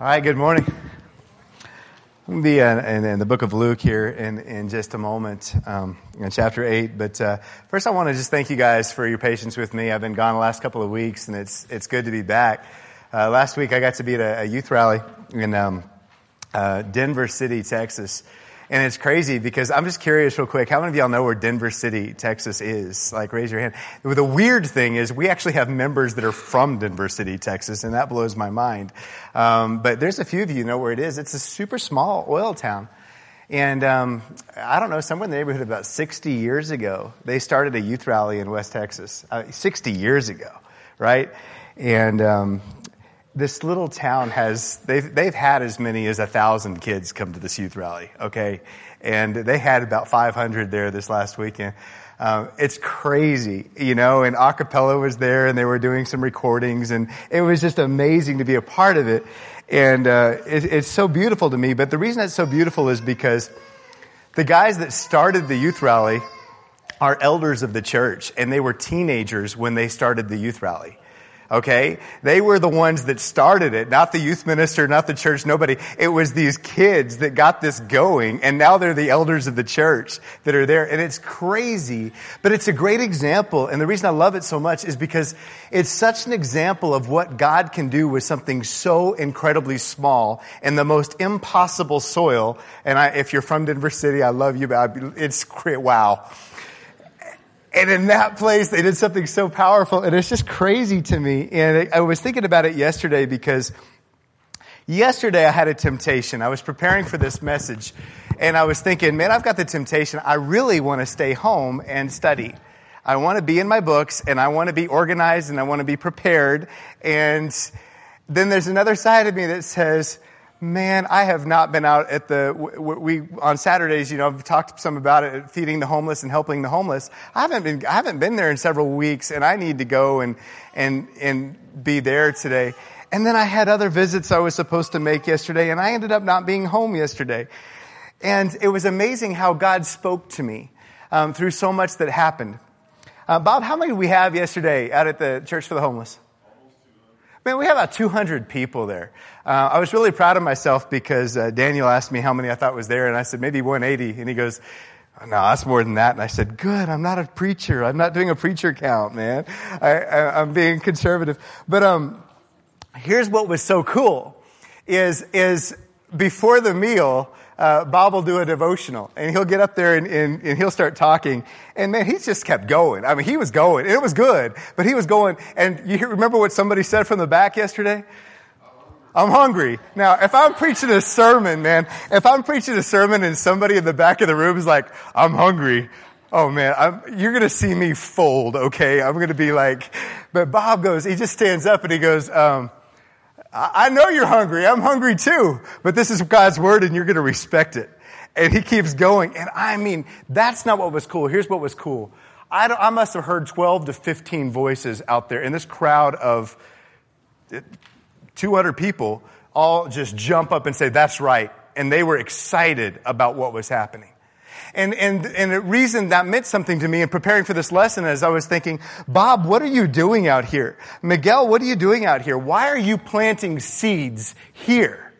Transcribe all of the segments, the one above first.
All right, good morning. We'll be in, in, in, the book of Luke here in, in just a moment, um, in chapter 8. But uh, first, I want to just thank you guys for your patience with me. I've been gone the last couple of weeks, and it's, it's good to be back. Uh, last week, I got to be at a, a youth rally in um, uh, Denver City, Texas. And it's crazy because I'm just curious real quick. How many of y'all know where Denver City, Texas is? Like raise your hand. The weird thing is we actually have members that are from Denver City, Texas, and that blows my mind. Um, but there's a few of you know where it is. It's a super small oil town. And um, I don't know, somewhere in the neighborhood about 60 years ago, they started a youth rally in West Texas. Uh, 60 years ago, right? And um, this little town has they've they've had as many as a thousand kids come to this youth rally okay? And they had about 500 there this last weekend. Um, it's crazy you know and Acappella was there and they were doing some recordings and it was just amazing to be a part of it. And uh, it, it's so beautiful to me but the reason it's so beautiful is because the guys that started the youth rally are elders of the church and they were teenagers when they started the youth rally Okay? They were the ones that started it, not the youth minister, not the church, nobody. It was these kids that got this going, and now they're the elders of the church that are there. And it's crazy, but it's a great example. And the reason I love it so much is because it's such an example of what God can do with something so incredibly small in the most impossible soil. And I, if you're from Denver City, I love you, but it's great. Wow. And in that place, they did something so powerful, and it's just crazy to me. And I was thinking about it yesterday because yesterday I had a temptation. I was preparing for this message, and I was thinking, man, I've got the temptation. I really want to stay home and study. I want to be in my books, and I want to be organized, and I want to be prepared. And then there's another side of me that says, Man, I have not been out at the, we, on Saturdays, you know, I've talked some about it, feeding the homeless and helping the homeless. I haven't been, I haven't been there in several weeks and I need to go and, and, and be there today. And then I had other visits I was supposed to make yesterday and I ended up not being home yesterday. And it was amazing how God spoke to me, um, through so much that happened. Uh, Bob, how many did we have yesterday out at the Church for the Homeless? Man, we have about 200 people there. Uh, I was really proud of myself because uh, Daniel asked me how many I thought was there, and I said maybe 180, and he goes, no, that's more than that. And I said, good, I'm not a preacher. I'm not doing a preacher count, man. I, am being conservative. But, um, here's what was so cool is, is before the meal, uh, Bob will do a devotional and he'll get up there and, and, and, he'll start talking. And man, he just kept going. I mean, he was going. It was good, but he was going. And you remember what somebody said from the back yesterday? I'm hungry. Now, if I'm preaching a sermon, man, if I'm preaching a sermon and somebody in the back of the room is like, I'm hungry. Oh man, I'm, you're gonna see me fold, okay? I'm gonna be like, but Bob goes, he just stands up and he goes, um, I know you're hungry. I'm hungry too. But this is God's word and you're going to respect it. And he keeps going. And I mean, that's not what was cool. Here's what was cool. I, I must have heard 12 to 15 voices out there in this crowd of uh, 200 people all just jump up and say, that's right. And they were excited about what was happening. And, and, and the reason that meant something to me in preparing for this lesson is I was thinking, Bob, what are you doing out here? Miguel, what are you doing out here? Why are you planting seeds here?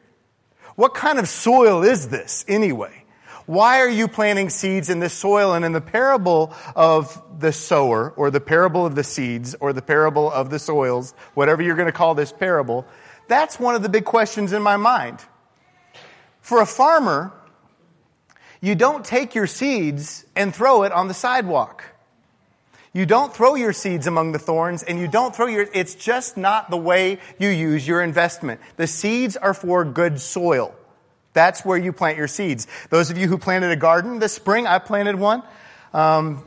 What kind of soil is this anyway? Why are you planting seeds in this soil? And in the parable of the sower, or the parable of the seeds, or the parable of the soils, whatever you're going to call this parable, that's one of the big questions in my mind. For a farmer, you don't take your seeds and throw it on the sidewalk. You don't throw your seeds among the thorns and you don't throw your, it's just not the way you use your investment. The seeds are for good soil. That's where you plant your seeds. Those of you who planted a garden this spring, I planted one. Um,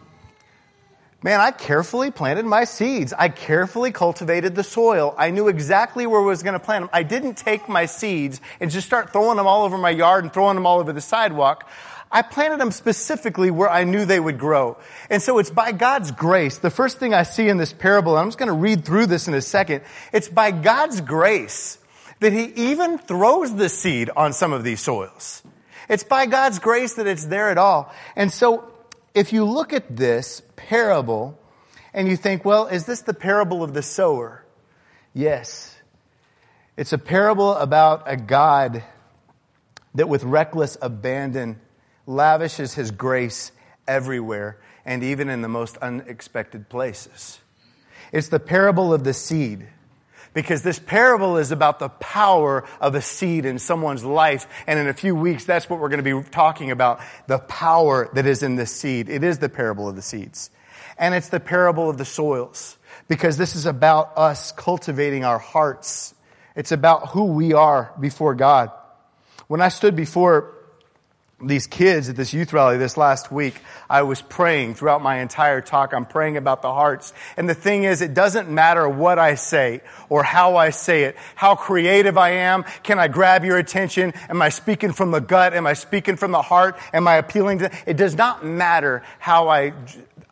man, I carefully planted my seeds. I carefully cultivated the soil. I knew exactly where I was going to plant them. I didn't take my seeds and just start throwing them all over my yard and throwing them all over the sidewalk. I planted them specifically where I knew they would grow. And so it's by God's grace. The first thing I see in this parable, and I'm just going to read through this in a second. It's by God's grace that he even throws the seed on some of these soils. It's by God's grace that it's there at all. And so if you look at this parable and you think, well, is this the parable of the sower? Yes. It's a parable about a God that with reckless abandon lavishes his grace everywhere and even in the most unexpected places. It's the parable of the seed. Because this parable is about the power of a seed in someone's life. And in a few weeks, that's what we're going to be talking about. The power that is in this seed. It is the parable of the seeds. And it's the parable of the soils. Because this is about us cultivating our hearts. It's about who we are before God. When I stood before these kids at this youth rally this last week, I was praying throughout my entire talk. I'm praying about the hearts. And the thing is, it doesn't matter what I say or how I say it, how creative I am. Can I grab your attention? Am I speaking from the gut? Am I speaking from the heart? Am I appealing to, it does not matter how I,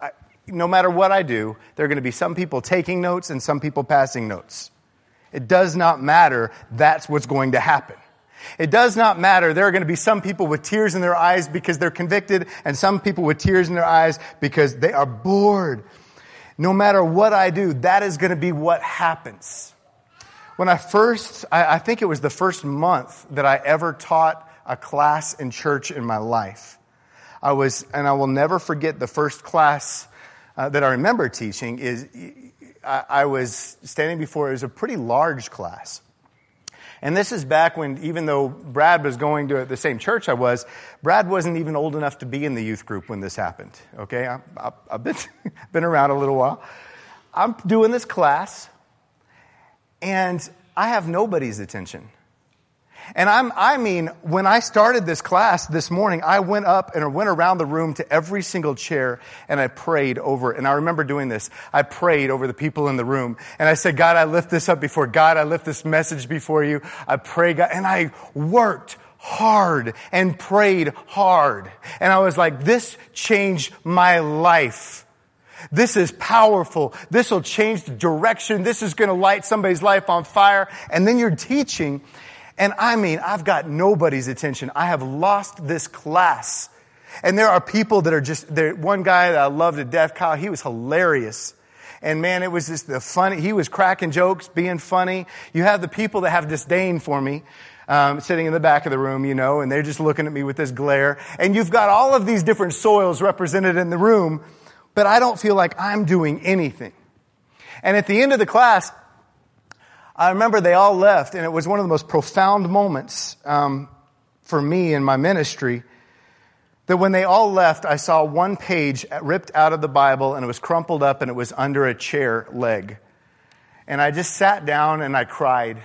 I no matter what I do, there are going to be some people taking notes and some people passing notes. It does not matter. That's what's going to happen. It does not matter. There are going to be some people with tears in their eyes because they're convicted and some people with tears in their eyes because they are bored. No matter what I do, that is going to be what happens. When I first, I, I think it was the first month that I ever taught a class in church in my life. I was, and I will never forget the first class uh, that I remember teaching is I, I was standing before, it was a pretty large class. And this is back when, even though Brad was going to the same church I was, Brad wasn't even old enough to be in the youth group when this happened. Okay, I, have been, been around a little while. I'm doing this class, and I have nobody's attention. And I'm, I mean, when I started this class this morning, I went up and went around the room to every single chair and I prayed over, and I remember doing this. I prayed over the people in the room and I said, God, I lift this up before God. I lift this message before you. I pray God, and I worked hard and prayed hard. And I was like, this changed my life. This is powerful. This will change the direction. This is going to light somebody's life on fire. And then you're teaching and I mean, I've got nobody's attention. I have lost this class. And there are people that are just, there, one guy that I love to death, Kyle, he was hilarious. And man, it was just the funny, he was cracking jokes, being funny. You have the people that have disdain for me. Um, sitting in the back of the room, you know, and they're just looking at me with this glare. And you've got all of these different soils represented in the room, but I don't feel like I'm doing anything. And at the end of the class, I remember they all left, and it was one of the most profound moments um, for me in my ministry. That when they all left, I saw one page ripped out of the Bible, and it was crumpled up, and it was under a chair leg. And I just sat down and I cried.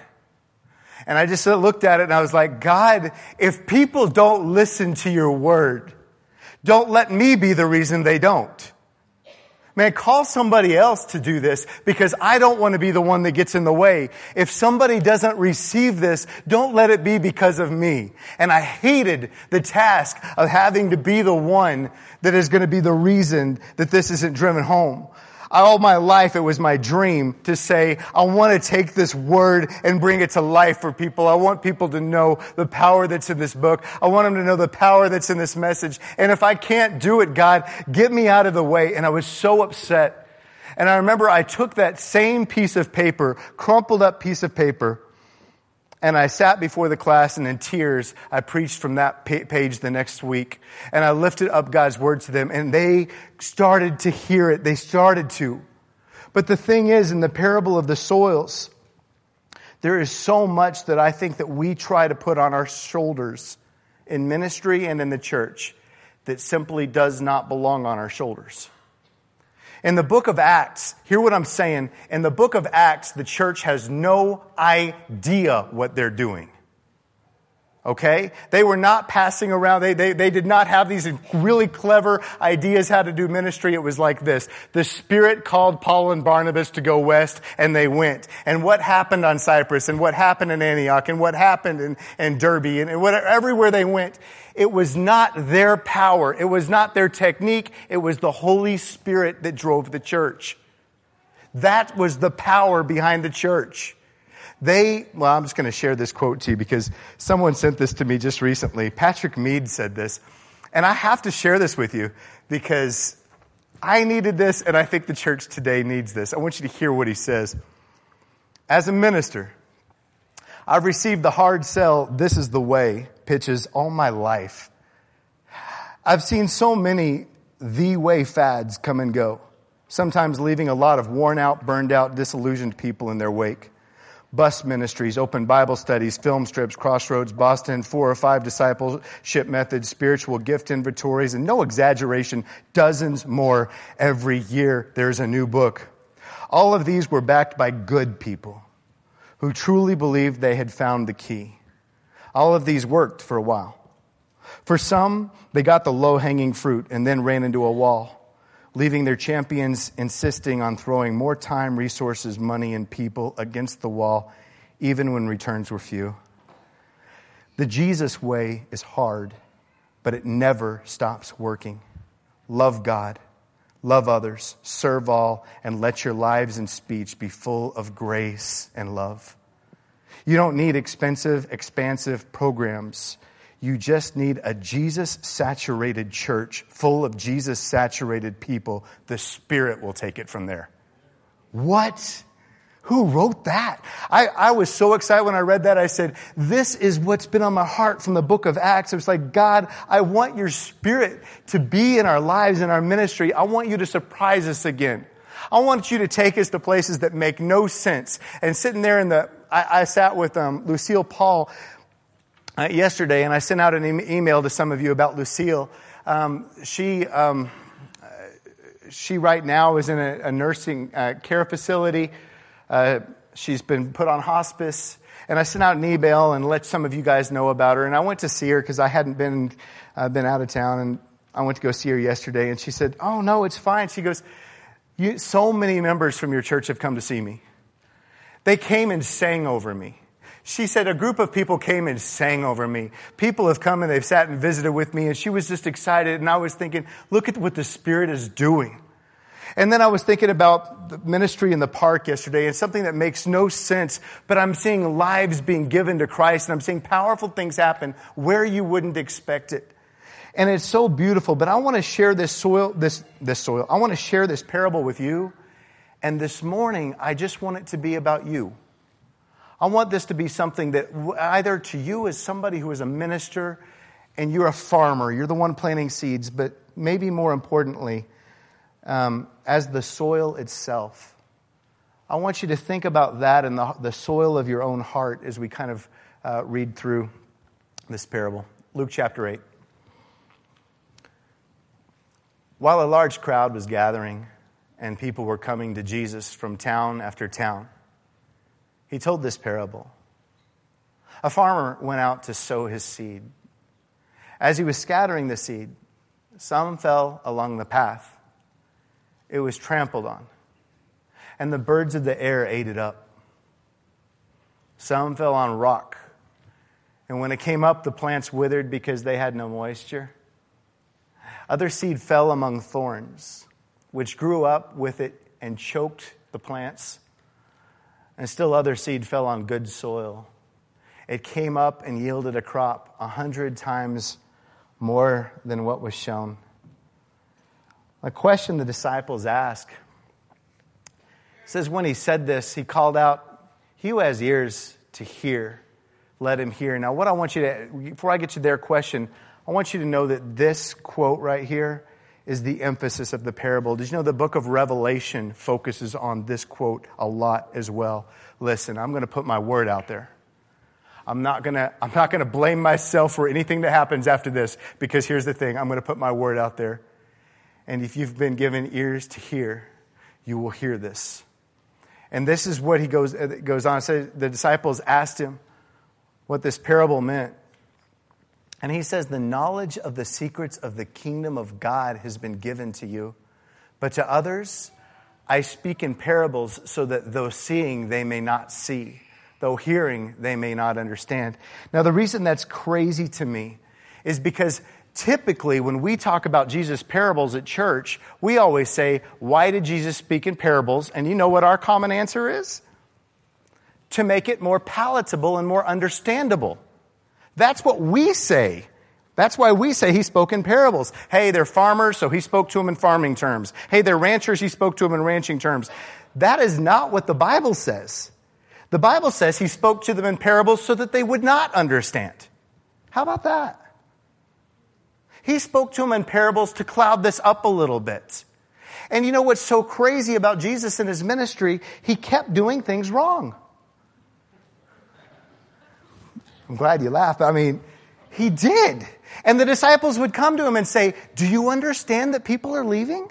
And I just looked at it and I was like, God, if people don't listen to your word, don't let me be the reason they don't. Man, call somebody else to do this because I don't want to be the one that gets in the way. If somebody doesn't receive this, don't let it be because of me. And I hated the task of having to be the one that is going to be the reason that this isn't driven home. All my life, it was my dream to say, I want to take this word and bring it to life for people. I want people to know the power that's in this book. I want them to know the power that's in this message. And if I can't do it, God, get me out of the way. And I was so upset. And I remember I took that same piece of paper, crumpled up piece of paper, and I sat before the class and in tears, I preached from that page the next week. And I lifted up God's word to them and they started to hear it. They started to. But the thing is, in the parable of the soils, there is so much that I think that we try to put on our shoulders in ministry and in the church that simply does not belong on our shoulders. In the book of Acts, hear what I'm saying. In the book of Acts, the church has no idea what they're doing. Okay? They were not passing around. They, they, they did not have these really clever ideas how to do ministry. It was like this. The Spirit called Paul and Barnabas to go west and they went. And what happened on Cyprus and what happened in Antioch and what happened in, in Derbe and whatever, everywhere they went, it was not their power. It was not their technique. It was the Holy Spirit that drove the church. That was the power behind the church. They, well, I'm just going to share this quote to you because someone sent this to me just recently. Patrick Mead said this. And I have to share this with you because I needed this and I think the church today needs this. I want you to hear what he says. As a minister, I've received the hard sell, this is the way, pitches all my life. I've seen so many the way fads come and go, sometimes leaving a lot of worn out, burned out, disillusioned people in their wake. Bus ministries, open Bible studies, film strips, crossroads, Boston, four or five discipleship methods, spiritual gift inventories, and no exaggeration, dozens more every year. There's a new book. All of these were backed by good people who truly believed they had found the key. All of these worked for a while. For some, they got the low hanging fruit and then ran into a wall, leaving their champions insisting on throwing more time, resources, money, and people against the wall, even when returns were few. The Jesus way is hard, but it never stops working. Love God, love others, serve all, and let your lives and speech be full of grace and love. You don't need expensive, expansive programs. You just need a Jesus saturated church full of Jesus saturated people. The Spirit will take it from there. What? Who wrote that? I, I was so excited when I read that. I said, this is what's been on my heart from the book of Acts. It was like, God, I want your spirit to be in our lives, in our ministry. I want you to surprise us again. I want you to take us to places that make no sense. And sitting there in the, I, I sat with um, Lucille Paul uh, yesterday, and I sent out an e- email to some of you about Lucille. Um, she, um, she right now is in a, a nursing uh, care facility. Uh, she's been put on hospice. And I sent out an email and let some of you guys know about her. And I went to see her because I hadn't been, uh, been out of town. And I went to go see her yesterday. And she said, Oh, no, it's fine. She goes, So many members from your church have come to see me. They came and sang over me. She said a group of people came and sang over me. People have come and they've sat and visited with me and she was just excited and I was thinking, look at what the Spirit is doing. And then I was thinking about the ministry in the park yesterday and something that makes no sense, but I'm seeing lives being given to Christ and I'm seeing powerful things happen where you wouldn't expect it. And it's so beautiful, but I want to share this soil, this, this soil. I want to share this parable with you. And this morning, I just want it to be about you. I want this to be something that either to you as somebody who is a minister and you're a farmer, you're the one planting seeds, but maybe more importantly, um, as the soil itself. I want you to think about that in the, the soil of your own heart as we kind of uh, read through this parable. Luke chapter 8. While a large crowd was gathering and people were coming to Jesus from town after town, he told this parable. A farmer went out to sow his seed. As he was scattering the seed, some fell along the path. It was trampled on, and the birds of the air ate it up. Some fell on rock, and when it came up, the plants withered because they had no moisture. Other seed fell among thorns, which grew up with it and choked the plants and still other seed fell on good soil. It came up and yielded a crop a hundred times more than what was shown. A question the disciples ask says, When he said this, he called out, He who has ears to hear, let him hear. Now, what I want you to, before I get to their question, I want you to know that this quote right here is the emphasis of the parable. Did you know the book of Revelation focuses on this quote a lot as well? Listen, I'm going to put my word out there. I'm not going to, I'm not going to blame myself for anything that happens after this because here's the thing. I'm going to put my word out there. And if you've been given ears to hear, you will hear this. And this is what he goes, uh, goes on. So the disciples asked him what this parable meant. And he says, The knowledge of the secrets of the kingdom of God has been given to you, but to others I speak in parables so that though seeing they may not see, though hearing they may not understand. Now, the reason that's crazy to me is because typically when we talk about Jesus' parables at church, we always say, Why did Jesus speak in parables? And you know what our common answer is? To make it more palatable and more understandable. That's what we say. That's why we say he spoke in parables. Hey, they're farmers, so he spoke to them in farming terms. Hey, they're ranchers, he spoke to them in ranching terms. That is not what the Bible says. The Bible says he spoke to them in parables so that they would not understand. How about that? He spoke to him in parables to cloud this up a little bit. And you know what's so crazy about Jesus and his ministry? He kept doing things wrong. I'm glad you laughed. I mean, he did. And the disciples would come to him and say, Do you understand that people are leaving?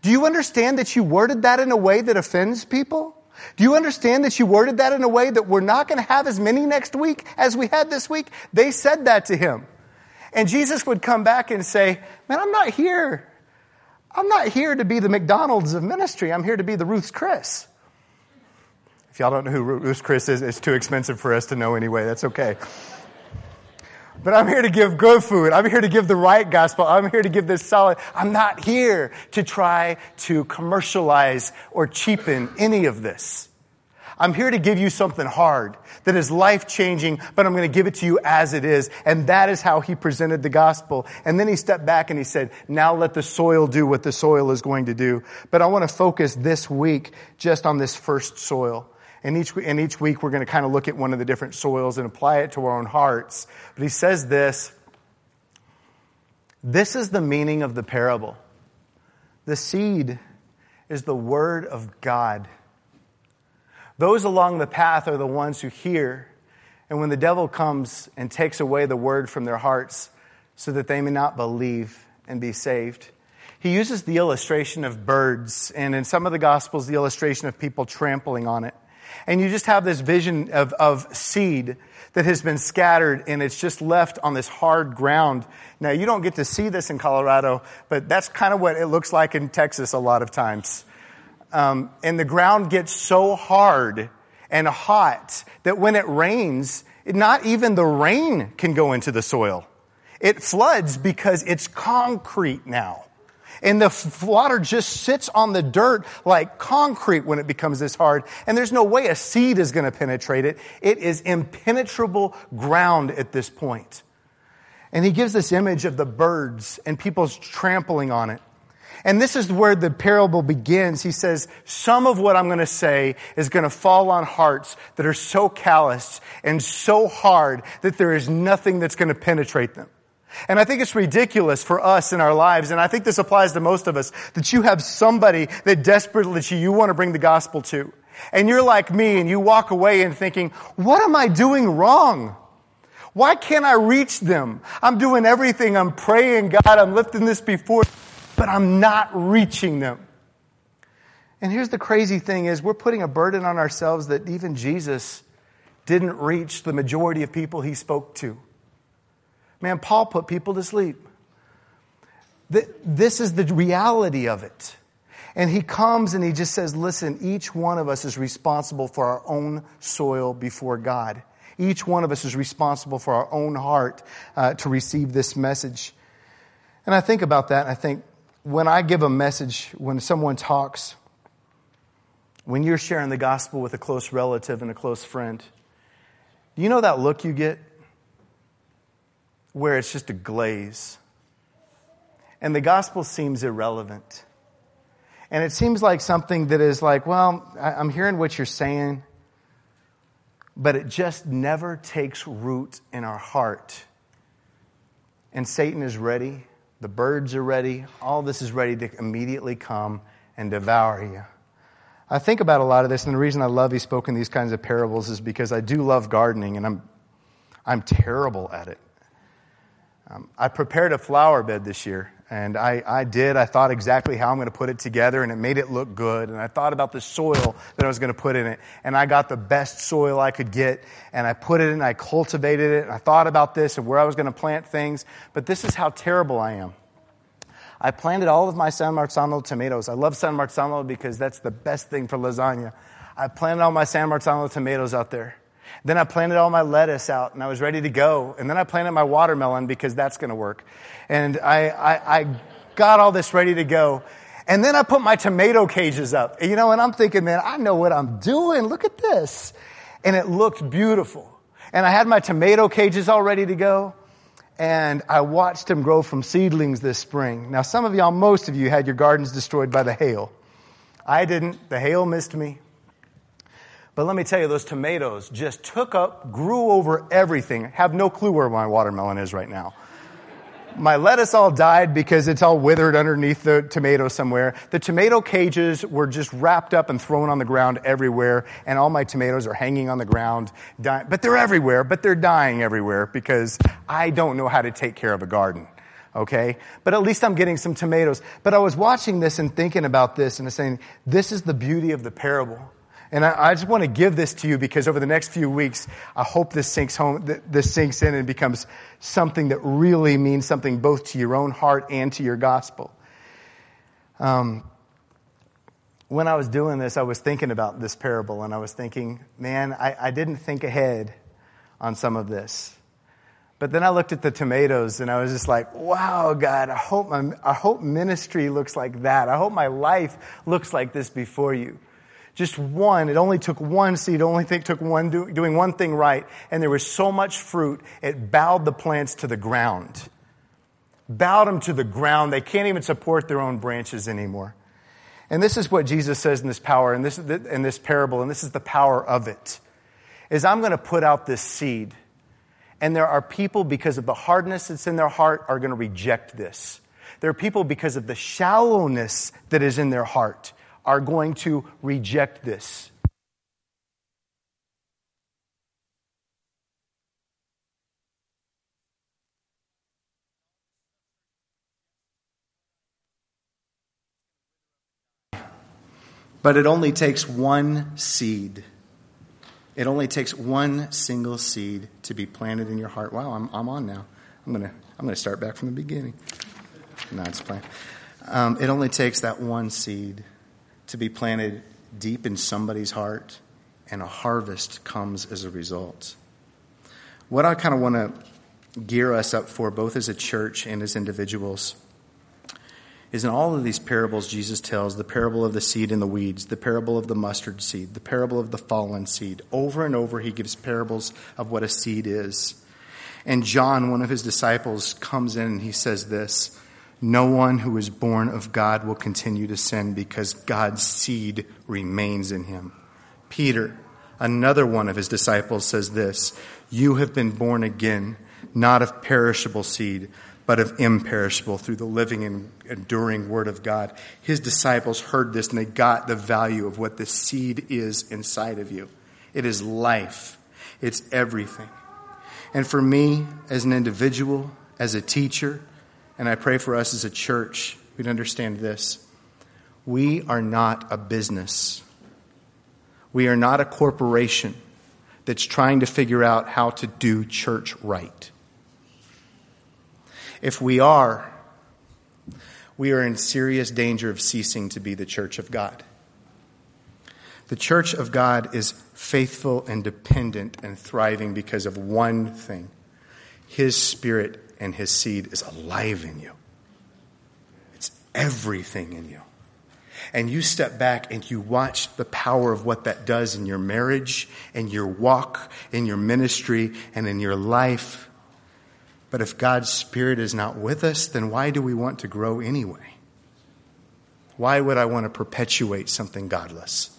Do you understand that you worded that in a way that offends people? Do you understand that you worded that in a way that we're not going to have as many next week as we had this week? They said that to him. And Jesus would come back and say, Man, I'm not here. I'm not here to be the McDonald's of ministry. I'm here to be the Ruth's Chris. If y'all don't know who Ruth's Chris is, it's too expensive for us to know anyway. That's okay. But I'm here to give good food. I'm here to give the right gospel. I'm here to give this solid. I'm not here to try to commercialize or cheapen any of this. I'm here to give you something hard that is life changing, but I'm going to give it to you as it is. And that is how he presented the gospel. And then he stepped back and he said, now let the soil do what the soil is going to do. But I want to focus this week just on this first soil. And each, and each week we're going to kind of look at one of the different soils and apply it to our own hearts. But he says this, this is the meaning of the parable. The seed is the word of God. Those along the path are the ones who hear. And when the devil comes and takes away the word from their hearts so that they may not believe and be saved, he uses the illustration of birds, and in some of the Gospels, the illustration of people trampling on it. And you just have this vision of, of seed that has been scattered and it's just left on this hard ground. Now, you don't get to see this in Colorado, but that's kind of what it looks like in Texas a lot of times. Um, and the ground gets so hard and hot that when it rains, not even the rain can go into the soil. It floods because it's concrete now. And the water just sits on the dirt like concrete when it becomes this hard. And there's no way a seed is going to penetrate it. It is impenetrable ground at this point. And he gives this image of the birds and people's trampling on it. And this is where the parable begins. He says, some of what I'm going to say is going to fall on hearts that are so calloused and so hard that there is nothing that's going to penetrate them. And I think it's ridiculous for us in our lives, and I think this applies to most of us, that you have somebody that desperately you, you want to bring the gospel to. And you're like me and you walk away and thinking, what am I doing wrong? Why can't I reach them? I'm doing everything. I'm praying, God, I'm lifting this before but I'm not reaching them. And here's the crazy thing is we're putting a burden on ourselves that even Jesus didn't reach the majority of people he spoke to. Man, Paul put people to sleep. This is the reality of it. And he comes and he just says, listen, each one of us is responsible for our own soil before God. Each one of us is responsible for our own heart uh, to receive this message. And I think about that and I think, when I give a message, when someone talks, when you're sharing the gospel with a close relative and a close friend, do you know that look you get? Where it's just a glaze. And the gospel seems irrelevant. And it seems like something that is like, well, I'm hearing what you're saying, but it just never takes root in our heart. And Satan is ready the birds are ready. All this is ready to immediately come and devour you. I think about a lot of this, and the reason I love he spoke in these kinds of parables is because I do love gardening, and I'm, I'm terrible at it. Um, I prepared a flower bed this year, and I, I did. I thought exactly how I'm going to put it together, and it made it look good. And I thought about the soil that I was going to put in it, and I got the best soil I could get, and I put it in, I cultivated it, and I thought about this and where I was going to plant things. But this is how terrible I am. I planted all of my San Marzano tomatoes. I love San Marzano because that's the best thing for lasagna. I planted all my San Marzano tomatoes out there. Then I planted all my lettuce out and I was ready to go. And then I planted my watermelon because that's going to work. And I, I, I got all this ready to go. And then I put my tomato cages up. You know, and I'm thinking, man, I know what I'm doing. Look at this. And it looked beautiful. And I had my tomato cages all ready to go. And I watched them grow from seedlings this spring. Now, some of y'all, most of you, had your gardens destroyed by the hail. I didn't. The hail missed me. But let me tell you, those tomatoes just took up, grew over everything. Have no clue where my watermelon is right now. My lettuce all died because it's all withered underneath the tomato somewhere. The tomato cages were just wrapped up and thrown on the ground everywhere, and all my tomatoes are hanging on the ground, dying. But they're everywhere, but they're dying everywhere because I don't know how to take care of a garden. Okay? But at least I'm getting some tomatoes. But I was watching this and thinking about this and saying, this is the beauty of the parable. And I, I, just want to give this to you because over the next few weeks, I hope this sinks home, this sinks in and becomes something that really means something both to your own heart and to your gospel. Um, when I was doing this, I was thinking about this parable and I was thinking, man, I, I didn't think ahead on some of this. But then I looked at the tomatoes and I was just like, wow, God, I hope, my, I hope ministry looks like that. I hope my life looks like this before you. Just one. It only took one seed. Only took one do, doing one thing right. And there was so much fruit, it bowed the plants to the ground. Bowed them to the ground. They can't even support their own branches anymore. And this is what Jesus says in this power, and this, in this parable, and this is the power of it, is I'm going to put out this seed. And there are people, because of the hardness that's in their heart, are going to reject this. There are people, because of the shallowness that is in their heart, are going to reject this. But it only takes one seed. It only takes one single seed to be planted in your heart. Wow, I'm, I'm on now. I'm going to I'm gonna start back from the beginning. No, it's fine. Um, it only takes that one seed to be planted deep in somebody's heart, and a harvest comes as a result. What I kind of want to gear us up for, both as a church and as individuals, is in all of these parables Jesus tells the parable of the seed and the weeds, the parable of the mustard seed, the parable of the fallen seed. Over and over, he gives parables of what a seed is. And John, one of his disciples, comes in and he says this no one who is born of God will continue to sin because God's seed remains in him. Peter, another one of his disciples, says this You have been born again, not of perishable seed, but of imperishable through the living and enduring word of God. His disciples heard this and they got the value of what the seed is inside of you. It is life, it's everything. And for me, as an individual, as a teacher, and I pray for us as a church, we'd understand this. We are not a business. We are not a corporation that's trying to figure out how to do church right. If we are, we are in serious danger of ceasing to be the church of God. The church of God is faithful and dependent and thriving because of one thing His Spirit and his seed is alive in you. It's everything in you. And you step back and you watch the power of what that does in your marriage, in your walk, in your ministry, and in your life. But if God's Spirit is not with us, then why do we want to grow anyway? Why would I want to perpetuate something godless?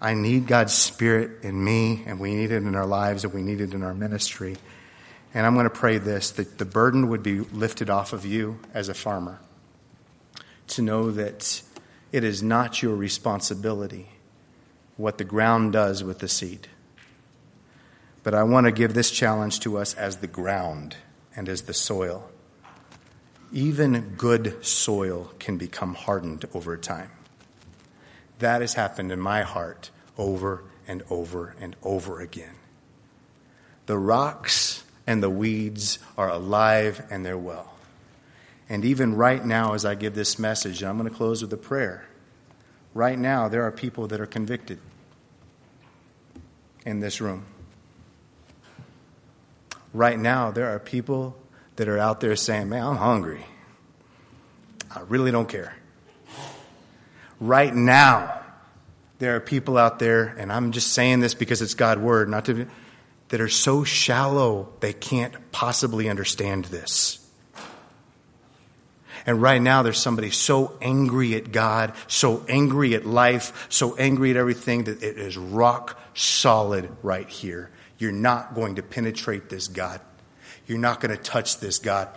I need God's Spirit in me, and we need it in our lives, and we need it in our ministry. And I'm going to pray this that the burden would be lifted off of you as a farmer to know that it is not your responsibility what the ground does with the seed. But I want to give this challenge to us as the ground and as the soil. Even good soil can become hardened over time. That has happened in my heart over and over and over again. The rocks and the weeds are alive and they're well. And even right now, as I give this message, I'm going to close with a prayer. Right now, there are people that are convicted in this room. Right now, there are people that are out there saying, Man, I'm hungry. I really don't care. Right now, there are people out there, and I'm just saying this because it's God's word, not to that are so shallow they can't possibly understand this. And right now, there's somebody so angry at God, so angry at life, so angry at everything that it is rock solid right here. You're not going to penetrate this God. You're not going to touch this God.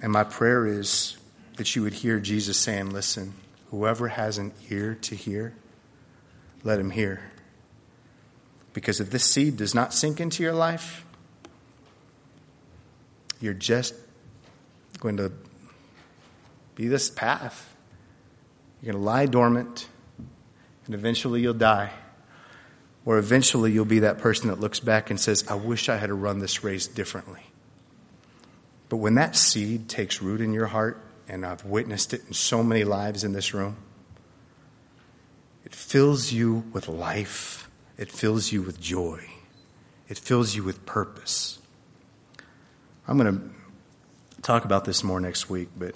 And my prayer is that you would hear Jesus saying, Listen, whoever has an ear to hear, let him hear. Because if this seed does not sink into your life, you're just going to be this path. You're going to lie dormant, and eventually you'll die. Or eventually you'll be that person that looks back and says, I wish I had run this race differently. But when that seed takes root in your heart, and I've witnessed it in so many lives in this room, it fills you with life, it fills you with joy, it fills you with purpose. I'm going to talk about this more next week, but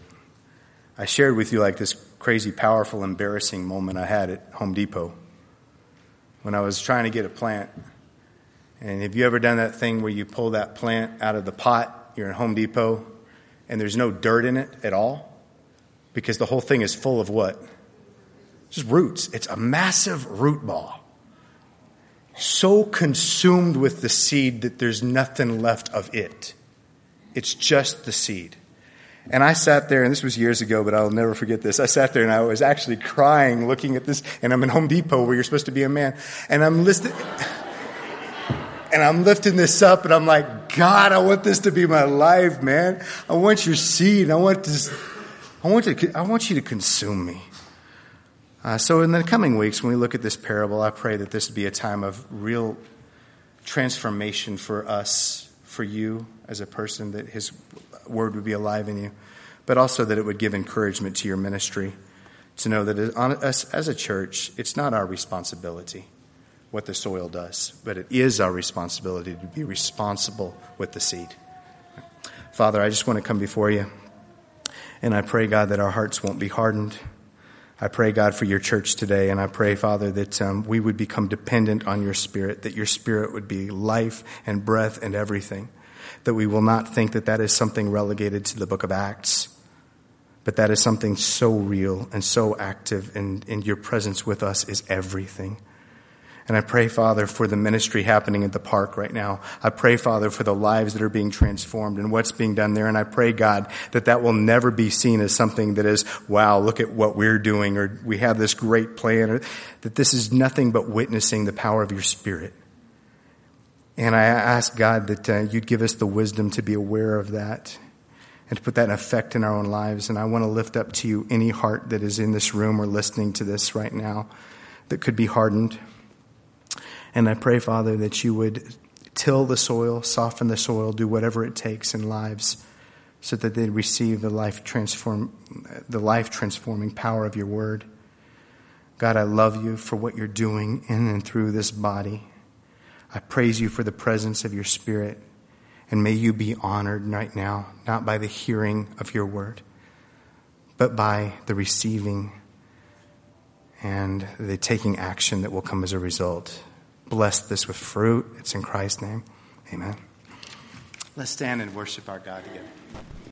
I shared with you like this crazy, powerful, embarrassing moment I had at Home Depot when I was trying to get a plant. And have you ever done that thing where you pull that plant out of the pot? You're in Home Depot and there's no dirt in it at all because the whole thing is full of what? Just roots. It's a massive root ball. So consumed with the seed that there's nothing left of it. It's just the seed. And I sat there, and this was years ago, but I'll never forget this. I sat there and I was actually crying looking at this, and I'm in Home Depot where you're supposed to be a man. And I'm listening, and I'm lifting this up, and I'm like, God, I want this to be my life, man. I want your seed. I want this, I want, to, I want you to consume me. Uh, so in the coming weeks, when we look at this parable, I pray that this would be a time of real transformation for us, for you as a person, that His word would be alive in you, but also that it would give encouragement to your ministry to know that us as a church, it's not our responsibility what the soil does, but it is our responsibility to be responsible with the seed. Father, I just want to come before you, and I pray, God, that our hearts won't be hardened. I pray, God, for your church today, and I pray, Father, that um, we would become dependent on your Spirit, that your Spirit would be life and breath and everything, that we will not think that that is something relegated to the book of Acts, but that is something so real and so active, and, and your presence with us is everything. And I pray, Father, for the ministry happening at the park right now. I pray, Father, for the lives that are being transformed and what's being done there. And I pray, God, that that will never be seen as something that is, wow, look at what we're doing or we have this great plan or that this is nothing but witnessing the power of your spirit. And I ask, God, that uh, you'd give us the wisdom to be aware of that and to put that in effect in our own lives. And I want to lift up to you any heart that is in this room or listening to this right now that could be hardened and I pray, Father, that you would till the soil, soften the soil, do whatever it takes in lives so that they receive the life transform the life transforming power of your word. God, I love you for what you're doing in and through this body. I praise you for the presence of your spirit. And may you be honored right now, not by the hearing of your word, but by the receiving and the taking action that will come as a result bless this with fruit. It's in Christ's name. Amen. Let's stand and worship our God together.